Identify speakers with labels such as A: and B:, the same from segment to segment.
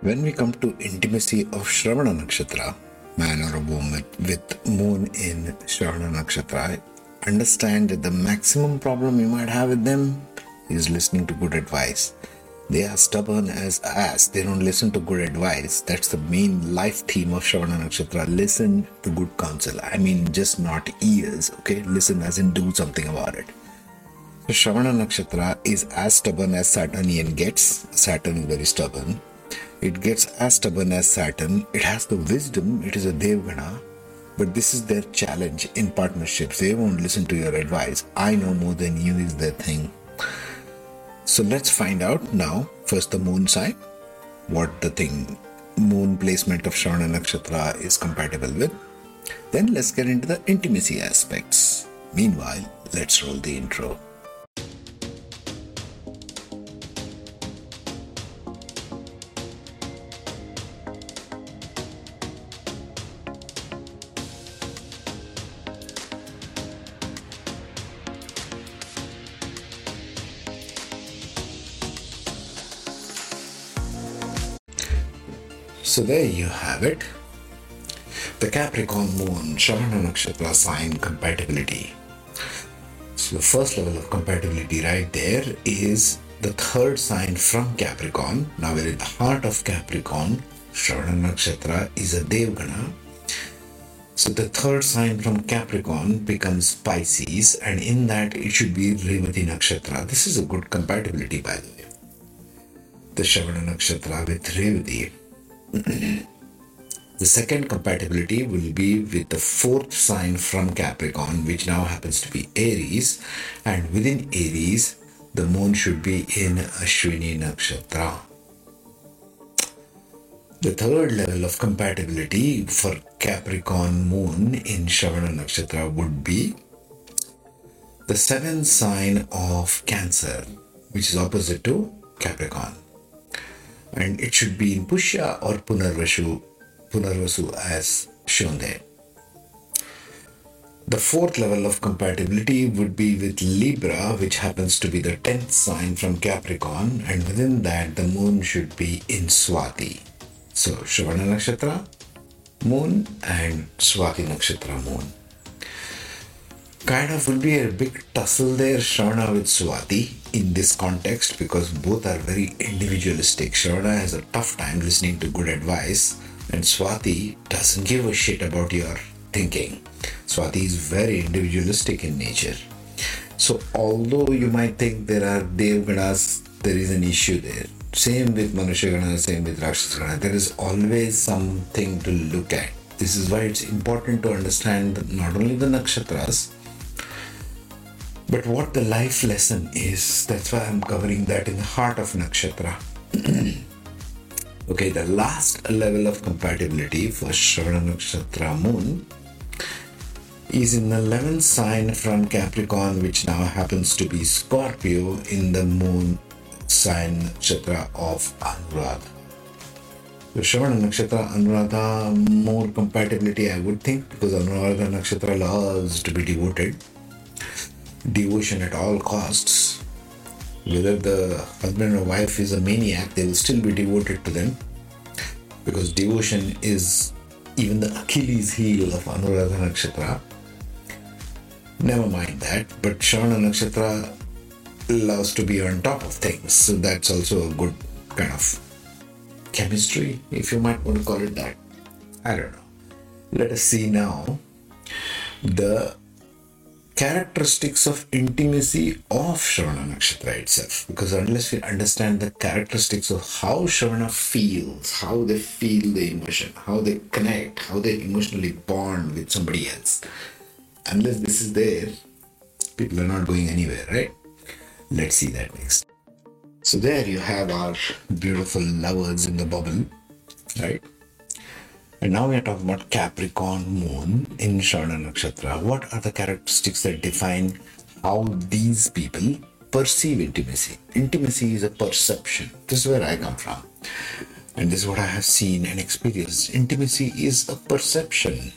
A: When we come to intimacy of Shravana Nakshatra, man or a woman with moon in Shravana Nakshatra, understand that the maximum problem you might have with them is listening to good advice. They are stubborn as ass. They don't listen to good advice. That's the main life theme of Shravana Nakshatra. Listen to good counsel. I mean, just not ears, okay? Listen as in do something about it. So Shravana Nakshatra is as stubborn as Saturnian gets. Saturn is very stubborn. It gets as stubborn as Saturn. It has the wisdom. It is a Devgana. But this is their challenge in partnerships. They won't listen to your advice. I know more than you is their thing. So let's find out now. First, the moon sign, what the thing moon placement of Shravana Nakshatra is compatible with. Then let's get into the intimacy aspects. Meanwhile, let's roll the intro. So there you have it. The Capricorn Moon, Shravana Nakshatra sign compatibility. So the first level of compatibility right there is the third sign from Capricorn. Now we're in the heart of Capricorn. Shravana Nakshatra is a Devgana. So the third sign from Capricorn becomes Pisces, and in that it should be Revati Nakshatra. This is a good compatibility, by the way. The Shravana Nakshatra with Revati. The second compatibility will be with the fourth sign from Capricorn, which now happens to be Aries, and within Aries, the moon should be in Ashwini Nakshatra. The third level of compatibility for Capricorn moon in Shravana Nakshatra would be the seventh sign of Cancer, which is opposite to Capricorn. And it should be in Pushya or Punarvasu, Punarvasu as shown there. The fourth level of compatibility would be with Libra, which happens to be the 10th sign from Capricorn, and within that, the moon should be in Swati. So, Shravana Nakshatra, moon, and Swati Nakshatra, moon. Kind of will be a big tussle there, Shravana with Swati, in this context because both are very individualistic. Shravana has a tough time listening to good advice, and Swati doesn't give a shit about your thinking. Swati is very individualistic in nature. So, although you might think there are Devganas, there is an issue there. Same with Manushagana, same with Rakshasagana. There is always something to look at. This is why it's important to understand not only the nakshatras, but what the life lesson is. That's why I'm covering that in the heart of nakshatra. okay, the last level of compatibility for Shravana Nakshatra Moon is in the 11th sign from Capricorn, which now happens to be Scorpio in the moon sign nakshatra of Anuradha. So Shravana Nakshatra, Anuradha, more compatibility I would think because Anuradha Nakshatra loves to be devoted. Devotion at all costs. Whether the husband or wife is a maniac, they will still be devoted to them because devotion is even the Achilles heel of Anuradha Nakshatra. Never mind that, but Shravana Nakshatra loves to be on top of things, so that's also a good kind of chemistry, if you might want to call it that. I don't know. Let us see now the characteristics of intimacy of Shravana Nakshatra itself. Because unless we understand the characteristics of how Shravana feels, how they feel the emotion, how they connect, how they emotionally bond with somebody else, unless this is there, people are not going anywhere, right? Let's see that next. So there you have our beautiful lovers in the bubble, right? And now we are talking about Capricorn moon in Shravana Nakshatra. What are the characteristics that define how these people perceive intimacy? Intimacy is a perception. This is where I come from. And this is what I have seen and experienced. Intimacy is a perception.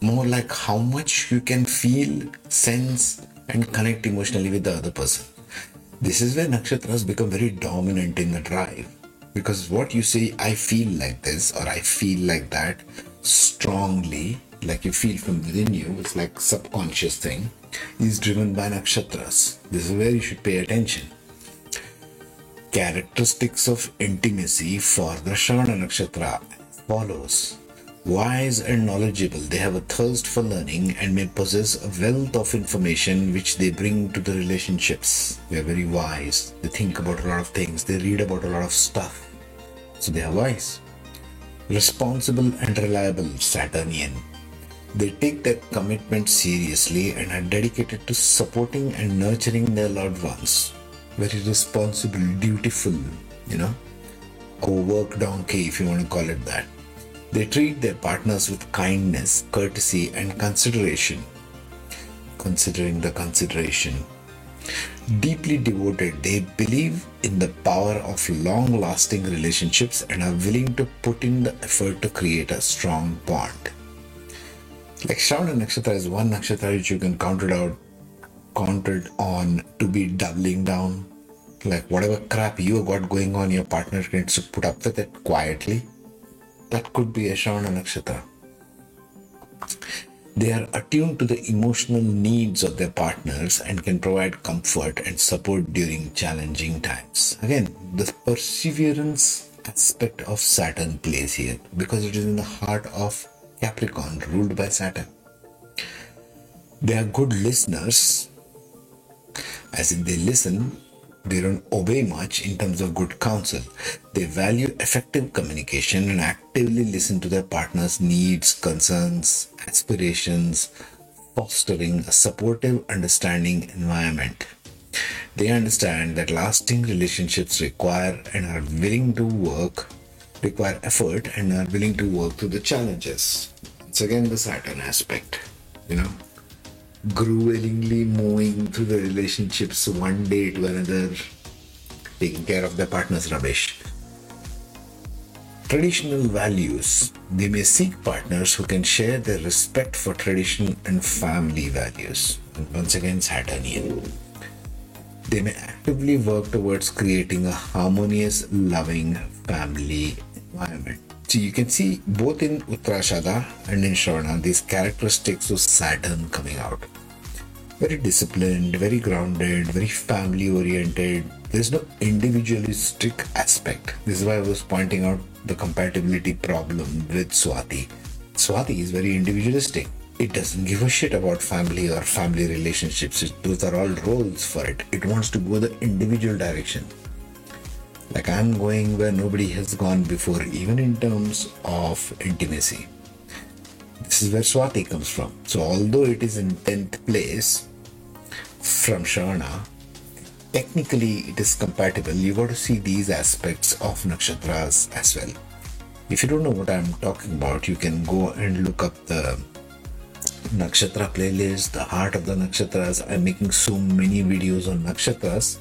A: More like how much you can feel, sense, and connect emotionally with the other person. This is where nakshatras become very dominant in the drive. Because what you say, I feel like this or I feel like that strongly, like you feel from within you, it's like subconscious thing, is driven by nakshatras. This is where you should pay attention. Characteristics of intimacy for the Shravana Nakshatra follows wise and knowledgeable. They have a thirst for learning and may possess a wealth of information which they bring to the relationships. They are very wise. They think about a lot of things. They read about a lot of stuff. So they are wise. Responsible and reliable Saturnian. They take their commitment seriously and are dedicated to supporting and nurturing their loved ones. Very responsible, dutiful, you know, a work donkey if you want to call it that they treat their partners with kindness, courtesy, and consideration. Considering the consideration. Deeply devoted, they believe in the power of long lasting relationships and are willing to put in the effort to create a strong bond. Like Shravana Nakshatra is one nakshatra which you can count it out, counted on to be doubling down. Like whatever crap you got going on, your partner needs to put up with it quietly that could be a Shravana Nakshatra. They are attuned to the emotional needs of their partners and can provide comfort and support during challenging times. Again, the perseverance aspect of Saturn plays here because it is in the heart of Capricorn, ruled by Saturn. They are good listeners, as in they listen they don't obey much in terms of good counsel. They value effective communication and actively listen to their partner's needs, concerns, aspirations, fostering a supportive, understanding environment. They understand that lasting relationships require and are willing to work, require effort, and are willing to work through the challenges. It's again the Saturn aspect, you know gruelingly moving through the relationships one day to another, taking care of their partner's rubbish. Traditional values. They may seek partners who can share their respect for tradition and family values. And once again, Saturnian. They may actively work towards creating a harmonious, loving family environment. So you can see both in Uttarashada and in Shravana these characteristics of Saturn coming out. Very disciplined, very grounded, very family oriented. There's no individualistic aspect. This is why I was pointing out the compatibility problem with Swati. Swati is very individualistic. It doesn't give a shit about family or family relationships. Those are all roles for it. It wants to go the individual direction. Like I'm going where nobody has gone before, even in terms of intimacy. This is where Swati comes from. So, although it is in 10th place from Shravana, technically it is compatible. You got to see these aspects of nakshatras as well. If you don't know what I'm talking about, you can go and look up the nakshatra playlist, the heart of the nakshatras. I'm making so many videos on nakshatras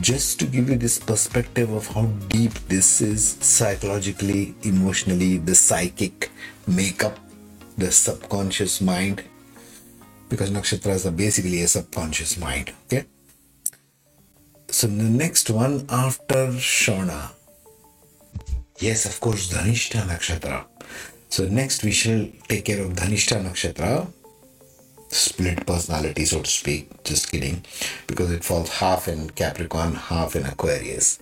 A: just to give you this perspective of how deep this is psychologically, emotionally, the psychic makeup, the subconscious mind, because nakshatras are basically a subconscious mind. Okay. So the next one after Shravana. Yes, of course, Dhanishta Nakshatra. So next we shall take care of Dhanishta Nakshatra split personality, so to speak. Just kidding, because it falls half in Capricorn, half in Aquarius.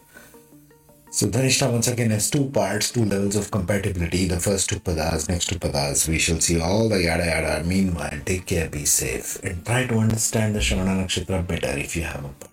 A: So Dhanishta once again has two parts, two levels of compatibility. The first two padas, next two padas, we shall see all the yada yada. Meanwhile, take care, be safe, and try to understand the Shravana Nakshatra better if you have a